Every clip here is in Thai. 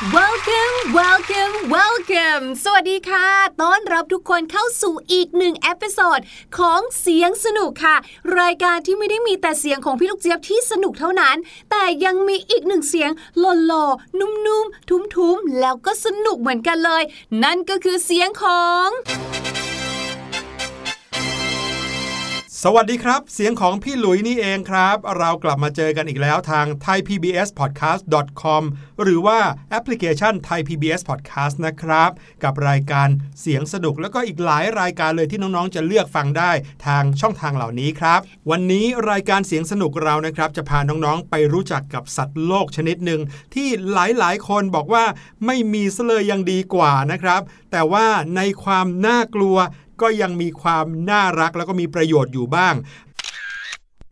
Welcome Welcome Welcome สวัสดีค่ะ ต้อนรับทุกคนเข้าสู่อีกหนึ่ง episode ของเสียงสนุกค่ะ รายการที่ไม่ได้มีแต่เสียงของพี่ลูกเจี๊ยบที่สนุกเท่านั้น แต่ยังมีอีกหนึ่งเสียงหล่อๆนุ่มๆ ทุ้มๆ แล้วก็สนุกเหมือนกันเลย นั่นก็คือเสียงของ สวัสดีครับ เสียงของพี่หลุยนี่เองครับ เรากลับมาเจอกันอีกแล้วทาง thaipbspodcast.com หรือว่าแอปพลิเคชัน Thai PBS Podcast นะครับ กับรายการเสียงสนุกแล้วก็อีกหลายรายการเลยที่น้องๆ จะเลือกฟังได้ทางช่องทางเหล่านี้ครับ วันนี้รายการเสียงสนุกเรานะครับ จะพาน้องๆ ไปรู้จักกับสัตว์โลกชนิดหนึ่งที่หลายๆ คนบอกว่าไม่มีซะเลยยังดีกว่านะครับ แต่ว่าในความน่ากลัว ก็ยังมีความน่ารักแล้วก็มีประโยชน์อยู่บ้าง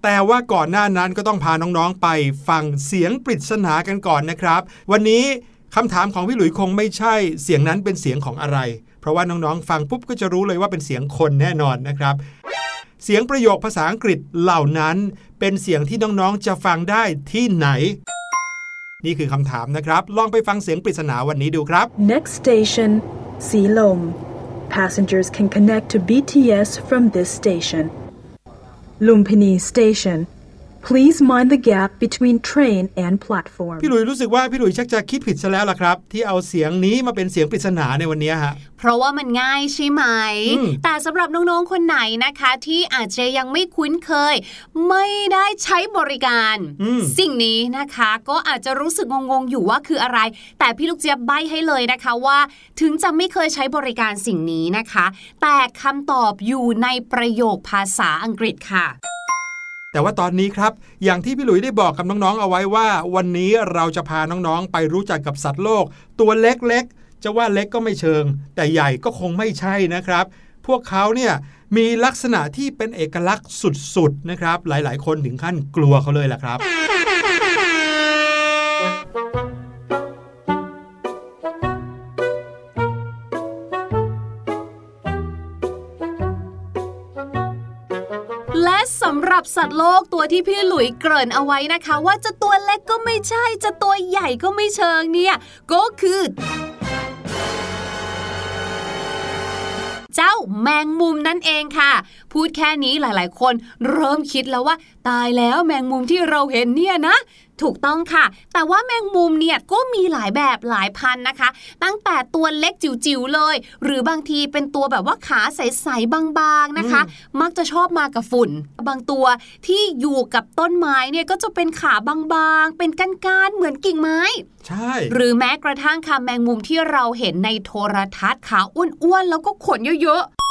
แต่ว่าก่อนหน้านั้นก็ต้องพาน้องๆไปฟังเสียงปริศนากันก่อนนะครับ วันนี้คำถามของพี่หลุยคงไม่ใช่เสียงนั้นเป็นเสียงของอะไร เพราะว่าน้องๆ ฟังปุ๊บก็จะรู้เลยว่าเป็นเสียงคนแน่นอนนะครับ เสียงประโยคภาษาอังกฤษเหล่านั้น เป็นเสียงที่น้องๆ จะฟังได้ที่ไหน นี่คือคำถามนะครับ ลองไปฟังเสียงปริศนาวันนี้ดูครับ Next station, Silom. Passengers can connect to BTS from this station. Lumpini Station. Please mind the gap between train and platform. พี่หลุยรู้สึกว่าพี่หลุยชักจะคิดผิดซะแล้วล่ะครับ ที่เอาเสียงนี้มาเป็นเสียงปริศนาในวันนี้ฮะเพราะว่ามันง่ายใช่ไหมอืมแต่สำหรับน้องๆคนไหนนะคะ ที่อาจจะยังไม่คุ้นเคย ไม่ได้ใช้บริการอืมสิ่งนี้นะคะ ก็อาจจะรู้สึกงงๆอยู่ว่าคืออะไร แต่พี่ลูกเจี๊ยบใบให้เลยนะคะว่า ถึงจะไม่เคยใช้บริการสิ่งนี้นะคะ แต่คำตอบอยู่ในประโยคภาษาอังกฤษค่ะ แต่ว่าตอนนี้ครับ อย่างที่พี่หลุยได้บอกกับน้องๆ เอาไว้ว่า วันนี้เราจะพาน้องๆ ไปรู้จักกับสัตว์โลก ตัวเล็กๆ จะว่าเล็กก็ไม่เชิง แต่ใหญ่ก็คงไม่ใช่นะครับ พวกเขาเนี่ยมีลักษณะที่เป็นเอกลักษณ์สุดๆนะครับ หลายๆ คนถึงขั้นกลัวเขาเลยแหละครับ สำหรับสัตว์โลกตัวที่พี่หลุยเกริ่นเอาไว้นะคะ ว่าจะตัวเล็กก็ไม่ใช่จะตัวใหญ่ก็ไม่เชิงเนี่ย ก็คือเจ้าแมงมุมนั่นเองค่ะ พูดแค่นี้หลายๆ คนเริ่มคิดแล้วว่า ตายแล้วแมงมุมที่เราเห็นเนี่ยนะ ถูกต้องค่ะ แต่ว่าแมงมุมเนี่ยก็มีหลายแบบหลายพันนะคะ ตั้งแต่ตัวเล็กจิ๋วๆเลย หรือบางทีเป็นตัวแบบว่าขาใสๆบางๆนะคะ มักจะชอบมากับฝุ่น บางตัวที่อยู่กับต้นไม้เนี่ยก็จะเป็นขาบางๆ เป็นก้านๆเหมือนกิ่งไม้ ใช่ หรือแม้กระทั่งค่ะแมงมุมที่เราเห็นในโทรทัศน์ขาอ้วนๆแล้วก็ขนเยอะๆ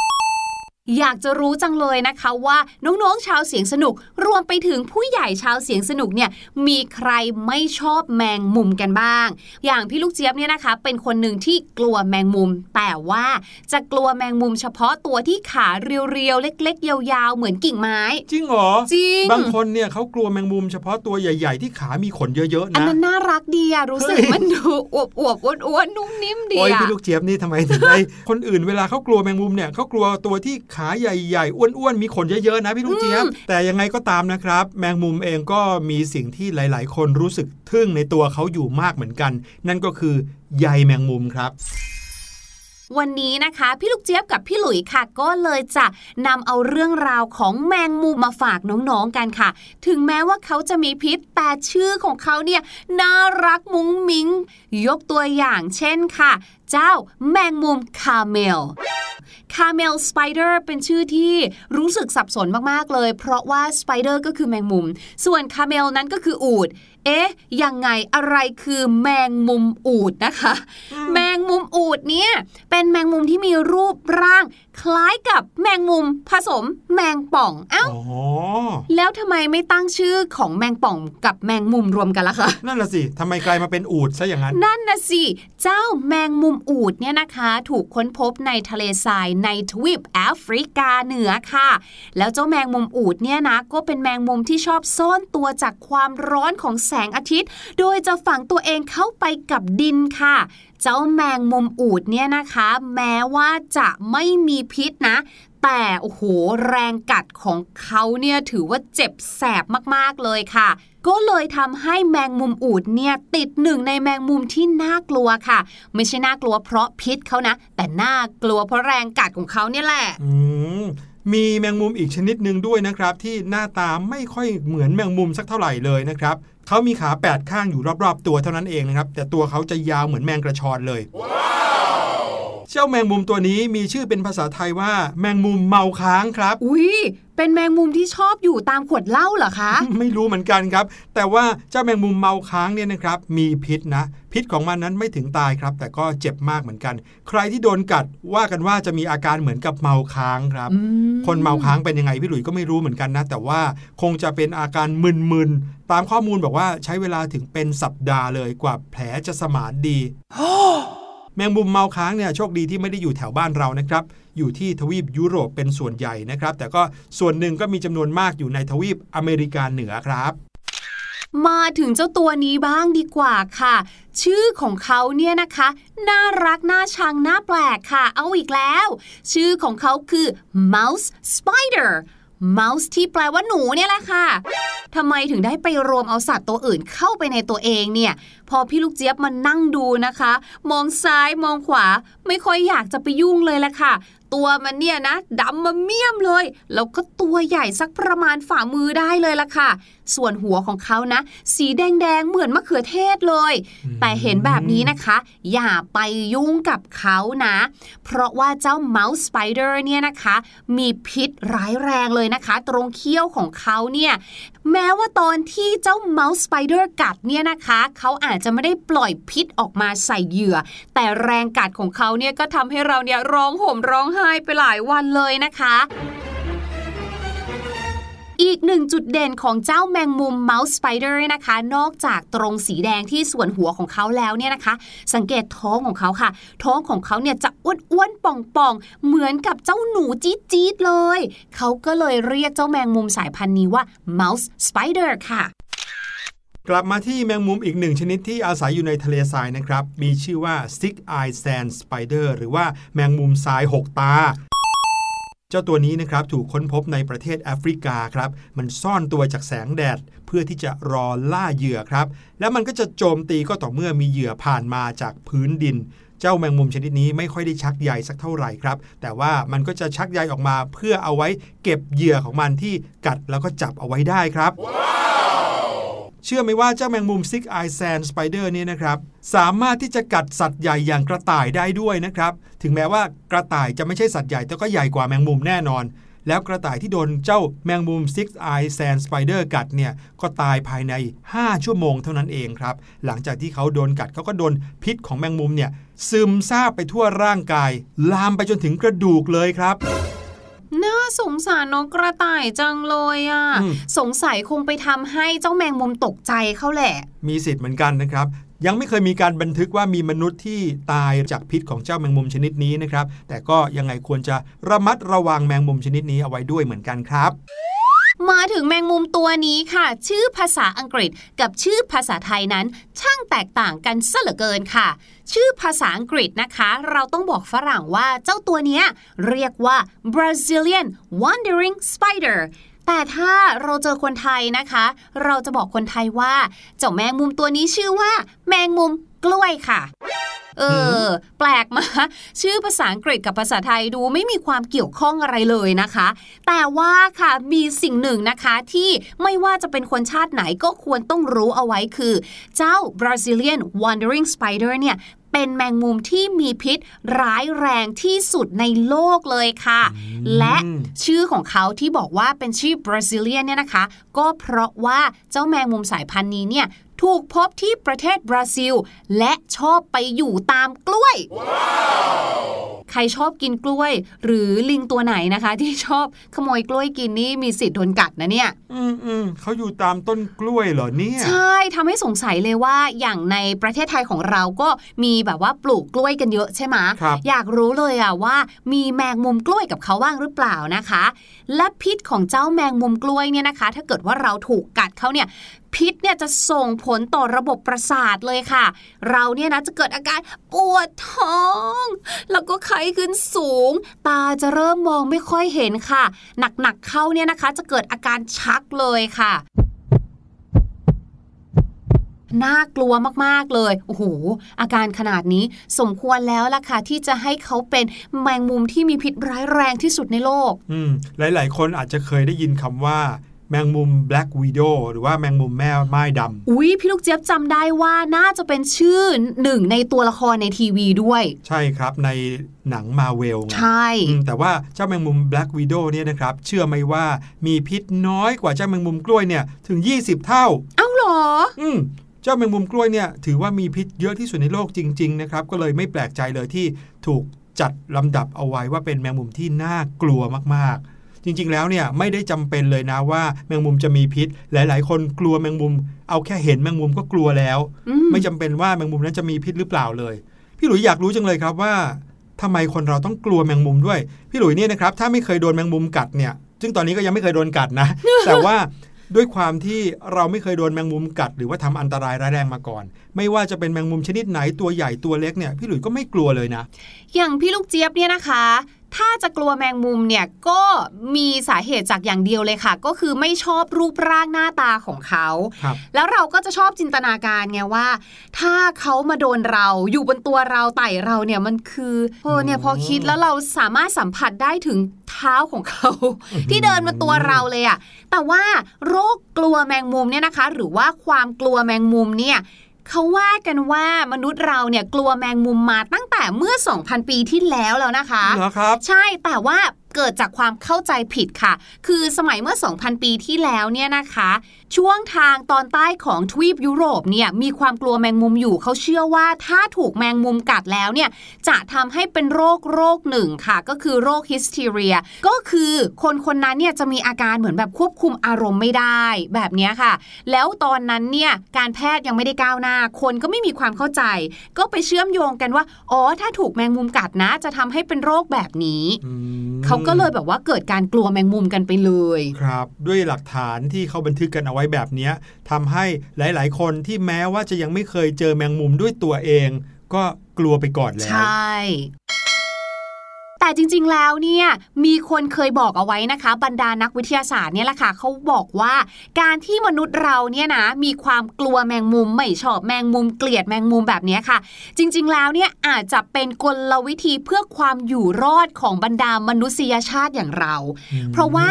อยากจะรู้จังเลยนะคะว่าน้องๆชาวเสียงสนุก รวมไปถึงผู้ใหญ่ชาวเสียงสนุกเนี่ยมีใครไม่ชอบแมงมุมกันบ้าง อย่างพี่ลูกเจี๊ยบเนี่ยนะคะ เป็นคนหนึ่งที่กลัวแมงมุม แต่ว่าจะกลัวแมงมุมเฉพาะตัวที่ขาเรียวๆเล็ก ๆ ยาวๆเหมือนกิ่งไม้ จริงเหรอจริงบางคนเนี่ยเขากลัวแมงมุมเฉพาะตัวใหญ่ ๆ ที่ขามีขนเยอะๆอันนะนั้นน่ารักดีอะรู้สึกเฮ้ยมันดูอวบๆอ้วนๆนุ่มนิ่มดีโอ้ยอะพี่ลูกเจี๊ยบนี่ทำไมถึงได้คนอื่นเวลาเขากลัวแมงมุมเนี่ยเขากลัวตัวที่ขาใหญ่ๆ อ้วนๆ มีขนเยอะๆ นะพี่ลูกเจี๊ยบ แต่ยังไงก็ตามนะครับ แมงมุมเองก็มีสิ่งที่หลายๆ คนรู้สึกทึ่งในตัวเขาอยู่มากเหมือนกัน นั่นก็คือใยแมงมุมครับวันนี้นะคะ พี่ลูกเจี๊ยบกับพี่หลุยค่ะ ก็เลยจะนำเอาเรื่องราวของแมงมุมมาฝากน้องๆกันค่ะ ถึงแม้ว่าเขาจะมีพิษแต่ชื่อของเขาเนี่ยน่ารักมุ้งมิงยกตัวอย่างเช่นค่ะ เจ้าแมงมุม camel camel spider เป็นชื่อที่รู้สึกสับสนมากๆเลย เพราะว่า spider ก็คือแมงมุม ส่วนคาเมลนั้นก็คืออูดเอ๊ะ ยังไงอะไรคือแมงมุมอูดนะคะ แมงมุมอูดเนี่ยเป็นแมงมุมที่มีรูปร่าง คล้ายกับแมงมุมผสมแมงป่อง เอ้าอ๋อแล้วทำไมไม่ตั้งชื่อของแมงป่องกับแมงมุมรวมกันล่ะคะ นั่นน่ะสิทำไมกลายมาเป็นอูดซะอย่างนั้น นั่นนะสิ เจ้าแมงมุมอูดเนี่ยนะคะ ถูกค้นพบในทะเลทรายในทวีปแอฟริกาเหนือค่ะ แล้วเจ้าแมงมุมอูดเนี่ยนะก็เป็นแมงมุมที่ชอบซ่อนตัวจากความร้อนของแสงอาทิตย์ โดยจะฝังตัวเองเข้าไปกับดินค่ะ เจ้าแมงมุมอูดเนี่ยนะคะ แม้ว่าจะไม่มีพิษนะ แต่โอ้โหแรงกัดของเขาเนี่ยถือว่าเจ็บแสบมากๆเลยค่ะก็เลยทำให้แมงมุมอูดเนี่ยติดหนึ่งในแมงมุมที่น่ากลัวค่ะ ไม่ใช่น่ากลัวเพราะพิษเขานะ แต่น่ากลัวเพราะแรงกัดของเขาเนี่ยแหละมีแมงมุมอีกชนิดหนึ่งด้วยนะครับ ที่หน้าตาไม่ค่อยเหมือนแมงมุมสักเท่าไหร่เลยนะครับ เขามีขาแปดข้างอยู่รอบๆ ตัวเท่านั้นเองนะครับ แต่ตัวเขาจะยาวเหมือนแมงกระชอนเลย เจ้าแมงมุมตัวนี้มีชื่อเป็นภาษาไทยว่า แมงมุมเมาค้างครับ อุ้ยเป็นแมงมุมที่ชอบอยู่ตามขวดเหล้าเหรอคะ ไม่รู้เหมือนกันครับ แต่ว่าเจ้าแมงมุมเมาค้างเนี่ยนะครับ มีพิษนะ พิษของมันนั้นไม่ถึงตายครับ แต่ก็เจ็บมากเหมือนกัน ใครที่โดนกัดว่ากันว่าจะมีอาการเหมือนกับเมาค้างครับอืมคนเมาค้างเป็นยังไงพี่หลุยก็ไม่รู้เหมือนกันนะ แต่ว่าคงจะเป็นอาการมึนๆตามข้อมูลบอกว่าใช้เวลาถึงเป็นสัปดาห์เลยกว่าแผลจะสมานดี แมงมุมเมาค้างเนี่ยโชคดีที่ไม่ได้อยู่แถวบ้านเรานะครับ อยู่ที่ทวีปยุโรปเป็นส่วนใหญ่นะครับ แต่ก็ส่วนหนึ่งก็มีจำนวนมากอยู่ในทวีปอเมริกาเหนือครับมาถึงเจ้าตัวนี้บ้างดีกว่าค่ะ ชื่อของเขาเนี่ยนะคะ น่ารัก น่าชัง น่าแปลกค่ะ เอาอีกแล้ว ชื่อของเขาคือ mouse spider mouse ที่แปลว่าหนูเนี่ยแหละค่ะทำไมถึงได้ไปรวมเอาสัตว์ตัวอื่นเข้าไปในตัวเองเนี่ย พอพี่ลูกเจี๊ยบมานั่งดูนะคะ มองซ้ายมองขวา ไม่ค่อยอยากจะไปยุ่งเลยแหละค่ะ ตัวมันเนี่ยนะดำมาเมี่ยมเลย แล้วก็ตัวใหญ่สักประมาณฝ่ามือได้เลยละค่ะ ส่วนหัวของเขานะ สีแดงๆ เหมือนมะเขือเทศเลย แต่เห็นแบบนี้นะคะ อย่าไปยุ่งกับเขานะ เพราะว่าเจ้า mouse spider เนี่ยนะคะ มีพิษร้ายแรงเลยนะคะ ตรงเขี้ยวของเขาเนี่ยแม้ว่าตอนที่เจ้า mouse spider กัดเนี่ยนะคะ เขาอาจจะไม่ได้ปล่อยพิษออกมาใส่เหยื่อ แต่แรงกัดของเขาเนี่ยก็ทำให้เราเนี่ยร้องห่มร้องไห้ไปหลายวันเลยนะคะ อีกหนึ่งจุดเด่นของเจ้าแมงมุม mouse spider นะคะ นอกจากตรงสีแดงที่ส่วนหัวของเขาแล้วเนี่ยนะคะ สังเกตท้องของเขาค่ะ ท้องของเขาเนี่ยจะอ้วนๆป่องๆ เหมือนกับเจ้าหนูจี๊ดๆเลย เขาก็เลยเรียกเจ้าแมงมุมสายพันธุ์นี้ว่า mouse spider ค่ะกลับมาที่แมงมุมอีกหนึ่งชนิดที่อาศัยอยู่ในทะเลทรายนะครับ มีชื่อว่า six eye sand spider หรือว่าแมงมุมทรายหกตา เจ้าตัวนี้นะครับถูกค้นพบในประเทศแอฟริกาครับ มันซ่อนตัวจากแสงแดด เพื่อที่จะรอล่าเหยื่อครับ แล้วมันก็จะโจมตีก็ต่อเมื่อมีเหยื่อผ่านมาจากพื้นดิน เจ้าแมงมุมชนิดนี้ไม่ค่อยได้ชักใยสักเท่าไหร่ครับ แต่ว่ามันก็จะชักใยออกมาเพื่อเอาไว้เก็บเหยื่อของมันที่กัดแล้วก็จับเอาไว้ได้ครับ เชื่อไหมว่าเจ้าแมงมุม Six Eye Sand Spider เนี่นะครับ สามารถที่จะกัดสัตว์ใหญ่อย่างกระต่ายได้ด้วยนะครับ ถึงแม้ว่ากระต่ายจะไม่ใช่สัตว์ใหญ่แต่ก็ใหญ่กว่าแมงมุมแน่นอน แล้วกระต่ายที่โดนเจ้าแมงมุม Six Eye Sand Spider กัดเนี่ย ก็ตายภายใน 5 ชั่วโมงเท่านั้นเองครับ หลังจากที่เขาโดนกัดเขาก็โดนพิษของแมงมุมเนี่ยซึมซาบไปทั่วร่างกาย ลามไปจนถึงกระดูกเลยครับ น่าสงสารนกกระต่ายจังเลยอะ่ะอืมสงสัยคงไปทำให้เจ้าแมงมุมตกใจเขาแหละ มีสิทธิ์เหมือนกันนะครับยังไม่เคยมีการบันทึกว่ามีมนุษย์ที่ตายจากพิษของเจ้าแมงมุมชนิดนี้นะครับ แต่ก็ยังไงควรจะระมัดระวังแมงมุมชนิดนี้เอาไว้ด้วยเหมือนกันครับ มาถึงแมงมุมตัวนี้ค่ะ ชื่อภาษาอังกฤษกับชื่อภาษาไทยนั้น ช่างแตกต่างกันซะเหลือเกินค่ะ ชื่อภาษาอังกฤษนะคะ เราต้องบอกฝรั่งว่าเจ้าตัวนี้เรียกว่า Brazilian Wandering Spider แต่ถ้าเราเจอคนไทยนะคะ เราจะบอกคนไทยว่า เจ้าแมงมุมตัวนี้ชื่อว่า แมงมุมกล้วยค่ะ เออ แปลกมาชื่อภาษาอังกฤษกับภาษาไทยดูไม่มีความเกี่ยวข้องอะไรเลยนะคะ แต่ว่าค่ะมีสิ่งหนึ่งนะคะที่ไม่ว่าจะเป็นคนชาติไหนก็ควรต้องรู้เอาไว้คือ เจ้า Brazilian Wandering Spider เนี่ย เป็นแมงมุมที่มีพิษร้ายแรงที่สุดในโลกเลยค่ะ และชื่อของเขาที่บอกว่าเป็นชื่อ Brazilian เนี่ยนะคะ ก็เพราะว่าเจ้าแมงมุมสายพันธุ์นี้เนี่ยถูกพบที่ประเทศบราซิล และชอบไปอยู่ตามกล้วยใค รชอบกินกล้วย หรือลิงตัวไหนนะคะ ที่ชอบขโมยกล้วยกินนี่มีสิทธิ์โดนกัดนะเนี่ย อืมอืมเขาอยู่ตามต้นกล้วยเหรอเนี่ยใช่ทำให้สงสัยเลยว่าอย่างในประเทศไทยของเราก็มีแบบว่าปลูกกล้วยกันเยอะใช่ไหมครับอยากรู้เลยอะว่ามีแมงมุมกล้วยกับเขาบ้างหรือเปล่านะคะ และพิษของเจ้าแมงมุมกล้วยเนี่ยนะคะ ถ้าเกิดว่าเราถูกกัดเขาเนี่ยพิษเนี่ยจะส่งผลต่อระบบประสาทเลยค่ะ เราเนี่ยนะจะเกิดอาการปวดท้อง แล้วก็ไข้ขึ้นสูง ตาจะเริ่มมองไม่ค่อยเห็นค่ะ หนักๆเข้าเนี่ยนะคะ จะเกิดอาการชักเลยค่ะน่ากลัวมาก ๆ เลย โอ้โห อาการขนาดนี้สมควรแล้วล่ะค่ะ ที่จะให้เขาเป็นแมงมุมที่มีพิษร้ายแรงที่สุดในโลก อืม หลาย ๆ คนอาจจะเคยได้ยินคำว่า แมงมุม black widow หรือว่าแมงมุมแม่ไม้ดำอุ๊ยพี่ลูกเจี๊ยบจำได้ว่าน่าจะเป็นชื่อหนึ่งในตัวละครในทีวีด้วย ใช่ครับในหนังมาเวลไงใช่อืมแต่ว่าเจ้าแมงมุม black widow เนี่ยนะครับ เชื่อไหมว่ามีพิษน้อยกว่าเจ้าแมงมุมกล้วยเนี่ยถึง 20 เท่า เอ้าเหรอ อืมเจ้าแมงมุมกล้วยเนี่ยถือว่ามีพิษเยอะที่สุดในโลกจริงๆนะครับก็เลยไม่แปลกใจเลยที่ถูกจัดลำดับเอาไว้ว่าเป็นแมงมุมที่น่ากลัวมากๆ จริง ๆ แล้วเนี่ยไม่ได้จำเป็นเลยนะว่าแมงมุมจะมีพิษ หลาย ๆ คนกลัวแมงมุม เอาแค่เห็นแมงมุมก็กลัวแล้วอืมไม่จำเป็นว่าแมงมุมนั้นจะมีพิษหรือเปล่าเลย พี่หลุยอยากรู้จังเลยครับว่าทำไมคนเราต้องกลัวแมงมุมด้วย พี่หลุยเนี่ยนะครับถ้าไม่เคยโดนแมงมุมกัดเนี่ยซึ่งตอนนี้ก็ยังไม่เคยโดนกัดนะ แต่ว่าด้วยความที่เราไม่เคยโดนแมงมุมกัด หรือว่าทำอันตรายร้ายแรงมาก่อน ไม่ว่าจะเป็นแมงมุมชนิดไหนตัวใหญ่ตัวเล็กเนี่ยพี่หลุยก็ไม่กลัวเลยนะ อย่างพี่ลูกเจี๊ยบเนี่ยนะคะ ถ้าจะกลัวแมงมุมเนี่ยก็มีสาเหตุจากอย่างเดียวเลยค่ะ ก็คือไม่ชอบรูปร่างหน้าตาของเขาครับแล้วเราก็จะชอบจินตนาการไงว่า ถ้าเขามาโดนเราอยู่บนตัวเราไต่เราเนี่ยมันคือโอ้เนี่ยพอคิดแล้วเราสามารถสัมผัสได้ถึงเท้าของเขา ที่เดินมาตัวเราเลยอะแต่ว่าโรคกลัวแมงมุมเนี่ยนะคะ หรือว่าความกลัวแมงมุมเนี่ยเขาว่ากันว่ามนุษย์เราเนี่ยกลัวแมงมุมมาตั้งแต่ เมื่อ 2,000 ปีที่แล้วแล้วนะคะเหรอครับ ใช่แต่ว่า เกิดจากความเข้าใจผิดค่ะ คือสมัยเมื่อ 2,000 ปีที่แล้วเนี่ยนะคะ ช่วงทางตอนใต้ของทวีปยุโรปเนี่ยมีความกลัวแมงมุมอยู่เขาเชื่อว่าถ้าถูกแมงมุมกัดแล้วเนี่ยจะทำให้เป็นโรคโรคหนึ่งค่ะ ก็คือโรคฮิสทีเรีย ก็คือคนคนนั้นเนี่ยจะมีอาการเหมือนแบบควบคุมอารมณ์ไม่ได้แบบเนี้ยค่ะ แล้วตอนนั้นเนี่ยการแพทย์ยังไม่ได้ก้าวหน้า คนก็ไม่มีความเข้าใจ ก็ไปเชื่อมโยงกันว่า อ๋อ ถ้าถูกแมงมุมกัดนะ จะทำให้เป็นโรคแบบนี้อืมเขาก็เลยแบบว่าเกิดการกลัวแมงมุมกันไปเลยครับ ด้วยหลักฐานที่เขาบันทึกกันเอาไว้แบบเนี้ยทำให้หลาย ๆ คนที่แม้ว่าจะยังไม่เคยเจอแมงมุมด้วยตัวเอง ก็กลัวไปก่อนแล้ใชว่ แต่จริงๆแล้วเนี่ยมีคนเคยบอกเอาไว้นะคะ บรรดานักวิทยาศาสตร์เนี่ยแหละค่ะเขาบอกว่า การที่มนุษย์เราเนี่ยนะมีความกลัวแมงมุมไม่ชอบแมงมุมเกลียดแมงมุมแบบเนี้ยค่ะ จริงๆแล้วเนี่ยอาจจะเป็นกลวิธีเพื่อความอยู่รอดของบรรดามนุษยชาติอย่างเรา เพราะว่า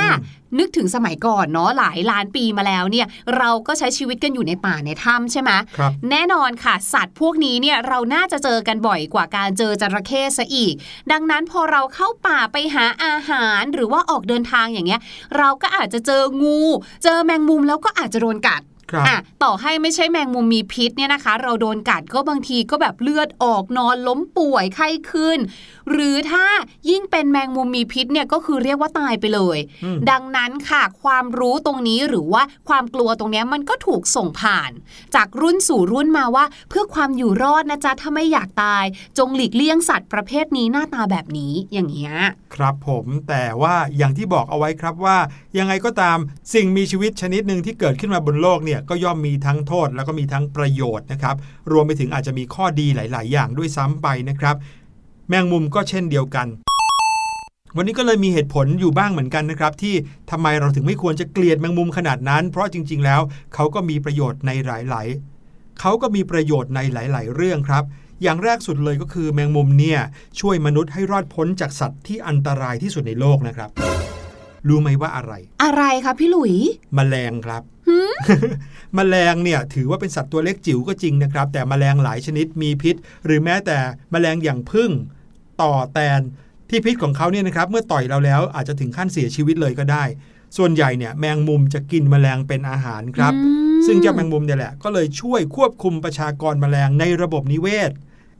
นึกถึงสมัยก่อนเนาะหลายล้านปีมาแล้วเนี่ยเราก็ใช้ชีวิตกันอยู่ในป่าในถ้ำใช่ไหมครับแน่นอนค่ะ สัตว์พวกนี้เนี่ยเราน่าจะเจอกันบ่อยกว่าการเจอจระเข้ซะอีก ดังนั้นพอเราเข้าป่าไปหาอาหารหรือว่าออกเดินทางอย่างเงี้ย เราก็อาจจะเจองู เจอแมงมุมแล้วก็อาจจะโดนกัดครับอะต่อให้ไม่ใช่แมงมุมมีพิษเนี่ยนะคะ เราโดนกัดก็บางทีก็แบบเลือดออกนอนล้มป่วยไข้ขึ้น หรือถ้ายิ่งเป็นแมงมุมมีพิษเนี่ยก็คือเรียกว่าตายไปเลยอืมดังนั้นค่ะความรู้ตรงนี้หรือว่าความกลัวตรงเนี้ยมันก็ถูกส่งผ่าน จากรุ่นสู่รุ่นมาว่า เพื่อความอยู่รอดนะจ๊ะถ้าไม่อยากตาย จงหลีกเลี่ยงสัตว์ประเภทนี้หน้าตาแบบนี้อย่างเงี้ยครับผมแต่ว่าอย่างที่บอกเอาไว้ครับว่า ยังไงก็ตามสิ่งมีชีวิตชนิดหนึ่งที่เกิดขึ้นมาบนโลกเนี่ยก็ย่อมมีทั้งโทษแล้วก็มีทั้งประโยชน์นะครับรวมไปถึงอาจจะมีข้อดีหลาย ๆ อย่างด้วยซ้ำไปนะครับ แมงมุมก็เช่นเดียวกัน วันนี้ก็เลยมีเหตุผลอยู่บ้างเหมือนกันนะครับ ที่ทำไมเราถึงไม่ควรจะเกลียดแมงมุมขนาดนั้น เพราะจริง ๆ แล้วเขาก็มีประโยชน์ในหลายๆเขาก็มีประโยชน์ในหลาย ๆ เรื่องครับอย่างแรกสุดเลยก็คือแมงมุมเนี่ยช่วยมนุษย์ให้รอดพ้นจากสัตว์ที่อันตรายที่สุดในโลกนะครับ รู้ไหมว่าอะไร อะไรคะพี่หลุยแมลงครับแมลงเนี่ยถือว่าเป็นสัตว์ตัวเล็กจิ๋วก็จริงนะครับ แต่แมลงหลายชนิดมีพิษ หรือแม้แต่แมลงอย่างผึ้ง ต่อแตนที่พิษของเขาเนี่ยนะครับเมื่อต่อยเราแล้วอาจจะถึงขั้นเสียชีวิตเลยก็ได้ ส่วนใหญ่เนี่ยแมงมุมจะกินแมลงเป็นอาหารครับอืมซึ่งเจ้าแมงมุมเนี่ยแหละก็เลยช่วยควบคุมประชากรแมลงในระบบนิเวศ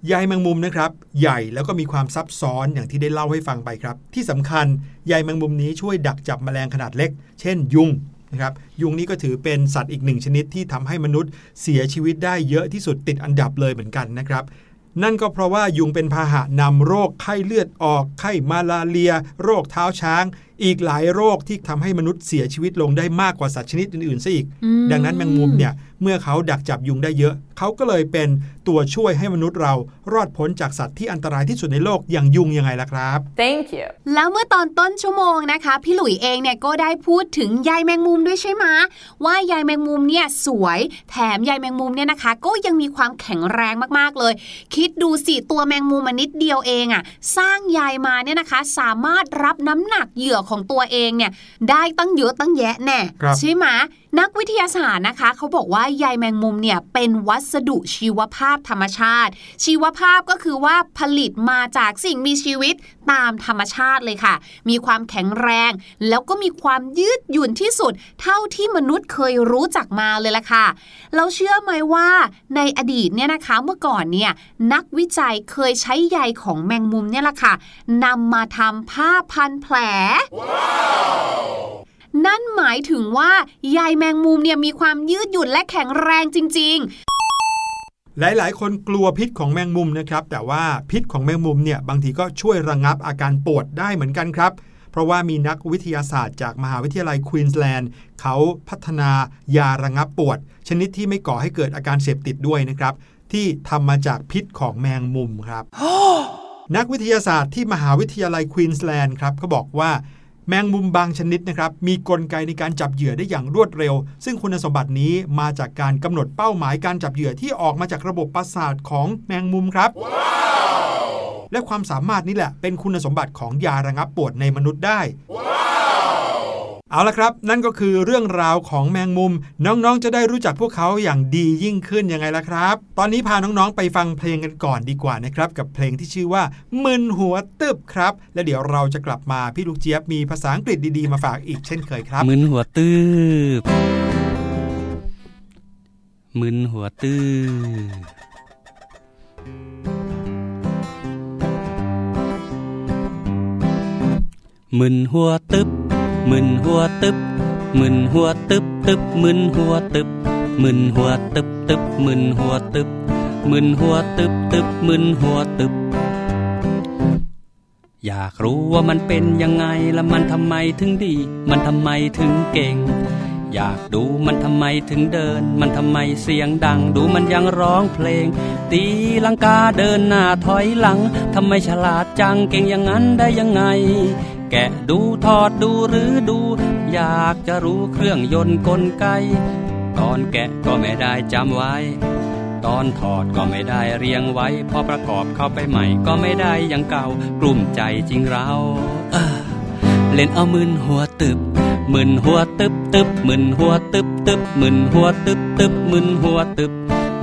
ใยแมงมุมนะครับ ใหญ่แล้วก็มีความซับซ้อนอย่างที่ได้เล่าให้ฟังไปครับ ที่สำคัญใยแมงมุมนี้ช่วยดักจับแมลงขนาดเล็ก เช่น ยุงนะครับยุงนี่ก็ถือเป็นสัตว์อีกหนึ่งชนิดที่ทำให้มนุษย์เสียชีวิตได้เยอะที่สุดติดอันดับเลยเหมือนกันนะครับ นั่นก็เพราะว่ายุงเป็นพาหะนำโรคไข้เลือดออก ไข้มาลาเรีย โรคเท้าช้าง อีกหลายโรคที่ทำให้มนุษย์เสียชีวิตลงได้มากกว่าสัตว์ชนิดอื่นๆซะอีกอืมดังนั้นแมงมุมเนี่ยเมื่อเขาดักจับยุงได้เยอะ เขาก็เลยเป็นตัวช่วยให้มนุษย์เรารอดพ้นจากสัตว์ที่อันตรายที่สุดในโลกอย่างยุงยังไงล่ะครับ Thank you. แล้วเมื่อตอนต้นชั่วโมงนะคะ พี่หลุยเองเนี่ยก็ได้พูดถึงใยแมงมุมด้วยใช่ไหมว่าใยแมงมุมเนี่ยสวยแถมใยแมงมุมเนี่ยนะคะ ก็ยังมีความแข็งแรงมากๆเลย คิดดูสิตัวแมงมุมมันนิดเดียวเองอะ่ะสร้างใยมาเนี่ยนะคะ สามารถรับน้ำหนักเหยื่อของตัวเองเนี่ยได้ตั้งเยอะตั้งแยะแน่ครับใช่ไหม นักวิทยาศาสตร์นะคะเขาบอกว่าใยแมงมุมเนี่ยเป็นวัสดุชีวภาพธรรมชาติ ชีวภาพก็คือว่าผลิตมาจากสิ่งมีชีวิตตามธรรมชาติเลยค่ะ มีความแข็งแรง แล้วก็มีความยืดหยุ่นที่สุด เท่าที่มนุษย์เคยรู้จักมาเลยล่ะค่ะ เราเชื่อไหมว่าในอดีตเนี่ยนะคะเมื่อก่อนเนี่ยนักวิจัยเคยใช้ใยของแมงมุมเนี่ยแหละค่ะนำมาทำผ้าพันแผล นั่นหมายถึงว่าใยแมงมุมเนี่ยมีความยืดหยุ่นและแข็งแรงจริงหลาย ๆ คนกลัวพิษของแมงมุมนะครับ แต่ว่าพิษของแมงมุมเนี่ยบางทีก็ช่วยระงับอาการปวดได้เหมือนกันครับ เพราะว่ามีนักวิทยาศาสตร์จากมหาวิทยาลัยควีนสแลนด์เขาพัฒนายาระงับปวด ชนิดที่ไม่ก่อให้เกิดอาการเสพติดด้วยนะครับ ที่ทำมาจากพิษของแมงมุมครับ นักวิทยาศาสตร์ที่มหาวิทยาลัยควีนสแลนด์ครับเขาบอกว่า แมงมุมบางชนิดนะครับมีกลไกในการจับเหยื่อได้อย่างรวดเร็ว ซึ่งคุณสมบัตินี้มาจากการกำหนดเป้าหมายการจับเหยื่อที่ออกมาจากระบบประสาทของแมงมุมครับและความสามารถนี้แหละเป็นคุณสมบัติของยาระงับปวดในมนุษย์ได้ เอาละครับ นั่นก็คือเรื่องราวของแมงมุม น้องๆ จะได้รู้จักพวกเขาอย่างดียิ่งขึ้นยังไงล่ะครับ ตอนนี้พาน้องๆ ไปฟังเพลงกันก่อนดีกว่านะครับ กับเพลงที่ชื่อว่ามึนหัวตึบครับ และเดี๋ยวเราจะกลับมาพี่ลูกเจี๊ยบมีภาษาอังกฤษดีๆ มาฝากอีกเช่นเคยครับมึนหัวตืบมึนหัวตืบมึนหัวตึบ มึนหัวตึบมึนหัวตึบตึบมึนหัวตึบมึนหัวตึบตึบมึนหัวตึบมึนหัวตึบตึบมึนหัวตึบ อยากรู้ว่ามันเป็นยังไงและมันทำไมถึงดี มันทำไมถึงเก่ง อยากดูมันทำไมถึงเดิน มันทำไมเสียงดัง ดูมันยังร้องเพลง ตีลังกาเดินหน้าถอยหลังทำไมฉลาดจังเก่งอย่างนั้นได้ยังไง แกะดูทอดดูหรือดู อยากจะรู้เครื่องยนต์กลไก ตอนแกะก็ไม่ได้จำไว้ ตอนถอดก็ไม่ได้เรียงไว้ พอประกอบเข้าไปใหม่ก็ไม่ได้อย่างเก่ากลุ่มใจจริงเราเเล่นเอามึนหัวตึบมึนหัวตึบตึบมึนหัวตึบตึบมึนหัวตึบตึบมึนหัวตึบ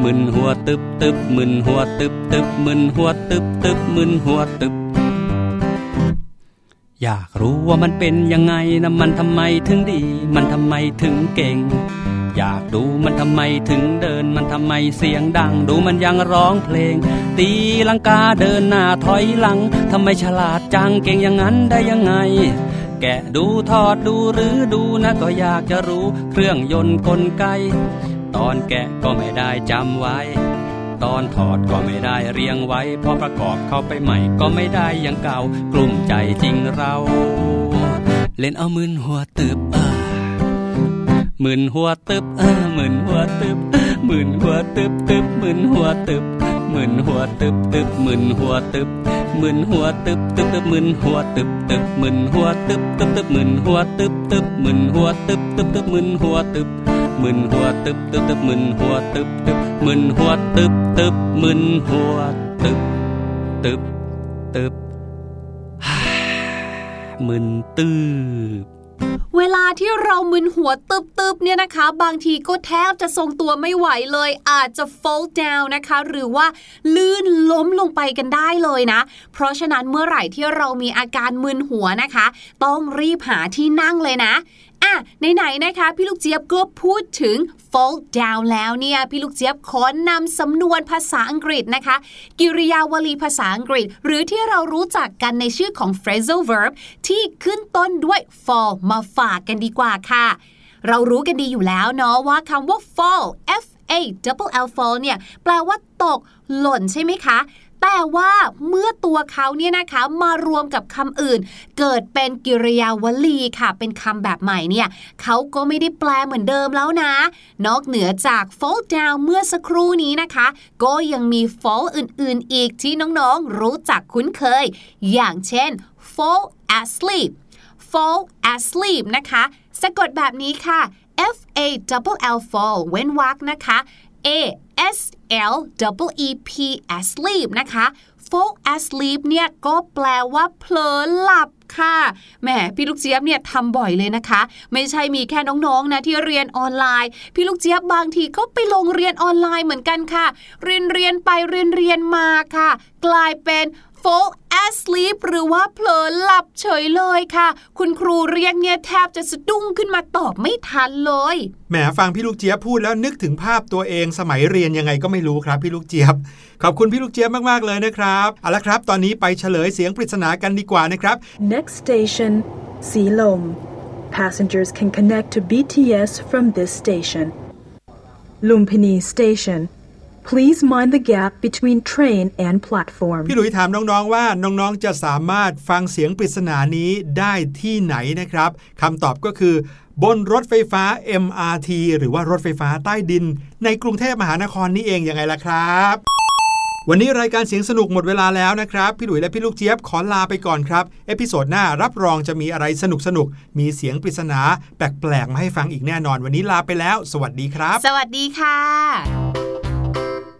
มึนหัวตึบตึบมึนหัวตึบตึบมึนหัวตึบตึบมึนหัวตึบ อยากรู้ว่ามันเป็นยังไงนะมันทำไมถึงดี มันทำไมถึงเก่ง อยากดูมันทำไมถึงเดิน มันทำไมเสียงดัง ดูมันยังร้องเพลง ตีลังกาเดินหน้าถอยหลังทำไมฉลาดจังเก่งอย่างนั้นได้ยังไง แกะดูทอดดูหรือดูนะก็อยากจะรู้เครื่องยนต์กลไก ตอนแกะก็ไม่ได้จำไว้ ตอนถอดก็ไม่ได้เรียงไว้ พอประกอบเข้าไปใหม่ก็ไม่ได้อย่างเก่ากลุ่มใจจริงเรา เล่นเอามึนหัวตึบเออมึนหัวตึบเออมึนหัวตึบมึนหัวตึบตึบมึนหัวตึบมึนหัวตึบตึบมึนหัวตึบมึนหัวตึบตึบตึบมึนหัวตึบตึบมึนหัวตึบตึบตึบมึนหัวตึบตึบมึนหัวตึบตึบตึบมึนหัวตึบ มึนหัวตึบตึบตึบมึนหัวตึบตึบมึนหัวตึบตึบมึนหัวตึบตึบตึบมึนตืบเวลาที่เรามึนหัวตึบๆเนี่ยนะคะ บางทีก็แทบจะทรงตัวไม่ไหวเลย อาจจะ fall down นะคะ หรือว่าลื่นล้มลงไปกันได้เลยนะ เพราะฉะนั้นเมื่อไหร่ที่เรามีอาการมึนหัวนะคะ ต้องรีบหาที่นั่งเลยนะ อะไหนๆนะคะ พี่ลูกเจี๊ยบก็พูดถึง fall down แล้วเนี่ย พี่ลูกเจี๊ยบขอนำสำนวนภาษาอังกฤษนะคะ กิริยาวลีภาษาอังกฤษ หรือที่เรารู้จักกันในชื่อของ phrasal verb ที่ขึ้นต้นด้วย fall มาฝากกันดีกว่าค่ะ เรารู้กันดีอยู่แล้วเนาะว่าคำว่า fall f a double l fall เนี่ย แปลว่าตก หล่นใช่ไหมคะ แต่ว่าเมื่อตัวเขาเนี่ยนะคะมารวมกับคำอื่น เกิดเป็นกิริยาวลีค่ะ เป็นคำแบบใหม่เนี่ยเขาก็ไม่ได้แปลเหมือนเดิมแล้วนะ นอกเหนือจาก fall down เมื่อสักครู่นี้นะคะ ก็ยังมี fall อื่นๆ อีกที่น้องๆ รู้จักคุ้นเคย อย่างเช่น fall asleep fall asleep นะคะ สะกดแบบนี้ค่ะ F A double L fall เว้นวรรคนะคะ A S L double E P asleep นะคะ fall asleep เนี่ยก็แปลว่าเผลอหลับค่ะแหมพี่ลูกเจี๊ยบเนี่ยทำบ่อยเลยนะคะ ไม่ใช่มีแค่น้องๆนะที่เรียนออนไลน์ พี่ลูกเจี๊ยบบางทีก็ไปลงเรียนออนไลน์เหมือนกันค่ะ เรียนเรียนไปเรียนเรียนมาค่ะ กลายเป็น fall asleep หรือว่าเผลอหลับเฉยเลยค่ะ คุณครูเรียกเนี่ยแทบจะสะดุ้งขึ้นมาตอบไม่ทันเลยแหมฟังพี่ลูกเจี๊ยบพูดแล้วนึกถึงภาพตัวเองสมัยเรียนยังไงก็ไม่รู้ครับพี่ลูกเจี๊ยบ ขอบคุณพี่ลูกเจี๊ยบมากๆเลยนะครับเอาละครับ ตอนนี้ไปเฉลยเสียงปริศนากันดีกว่านะครับ Next station, Silom. Passengers can connect to BTS from this station. Lumpini Station. Please mind the gap between train and platform. พี่หลุยถามน้องๆว่าน้องๆจะสามารถฟังเสียงปริศนานี้ได้ที่ไหนนะครับคำตอบก็คือบนรถไฟฟ้า MRT หรือว่ารถไฟฟ้าใต้ดิน ในกรุงเทพมหานครนี่เองยังไงล่ะครับ วันนี้รายการเสียงสนุกหมดเวลาแล้วนะครับ พี่หลุยและพี่ลูกเจี๊ยบขอลาไปก่อนครับ episode หน้ารับรองจะมีอะไรสนุกสนุกๆมีเสียงปริศนา แปลกๆมาให้ฟังอีกแน่นอน วันนี้ลาไปแล้ว สวัสดีครับ สวัสดีค่ะ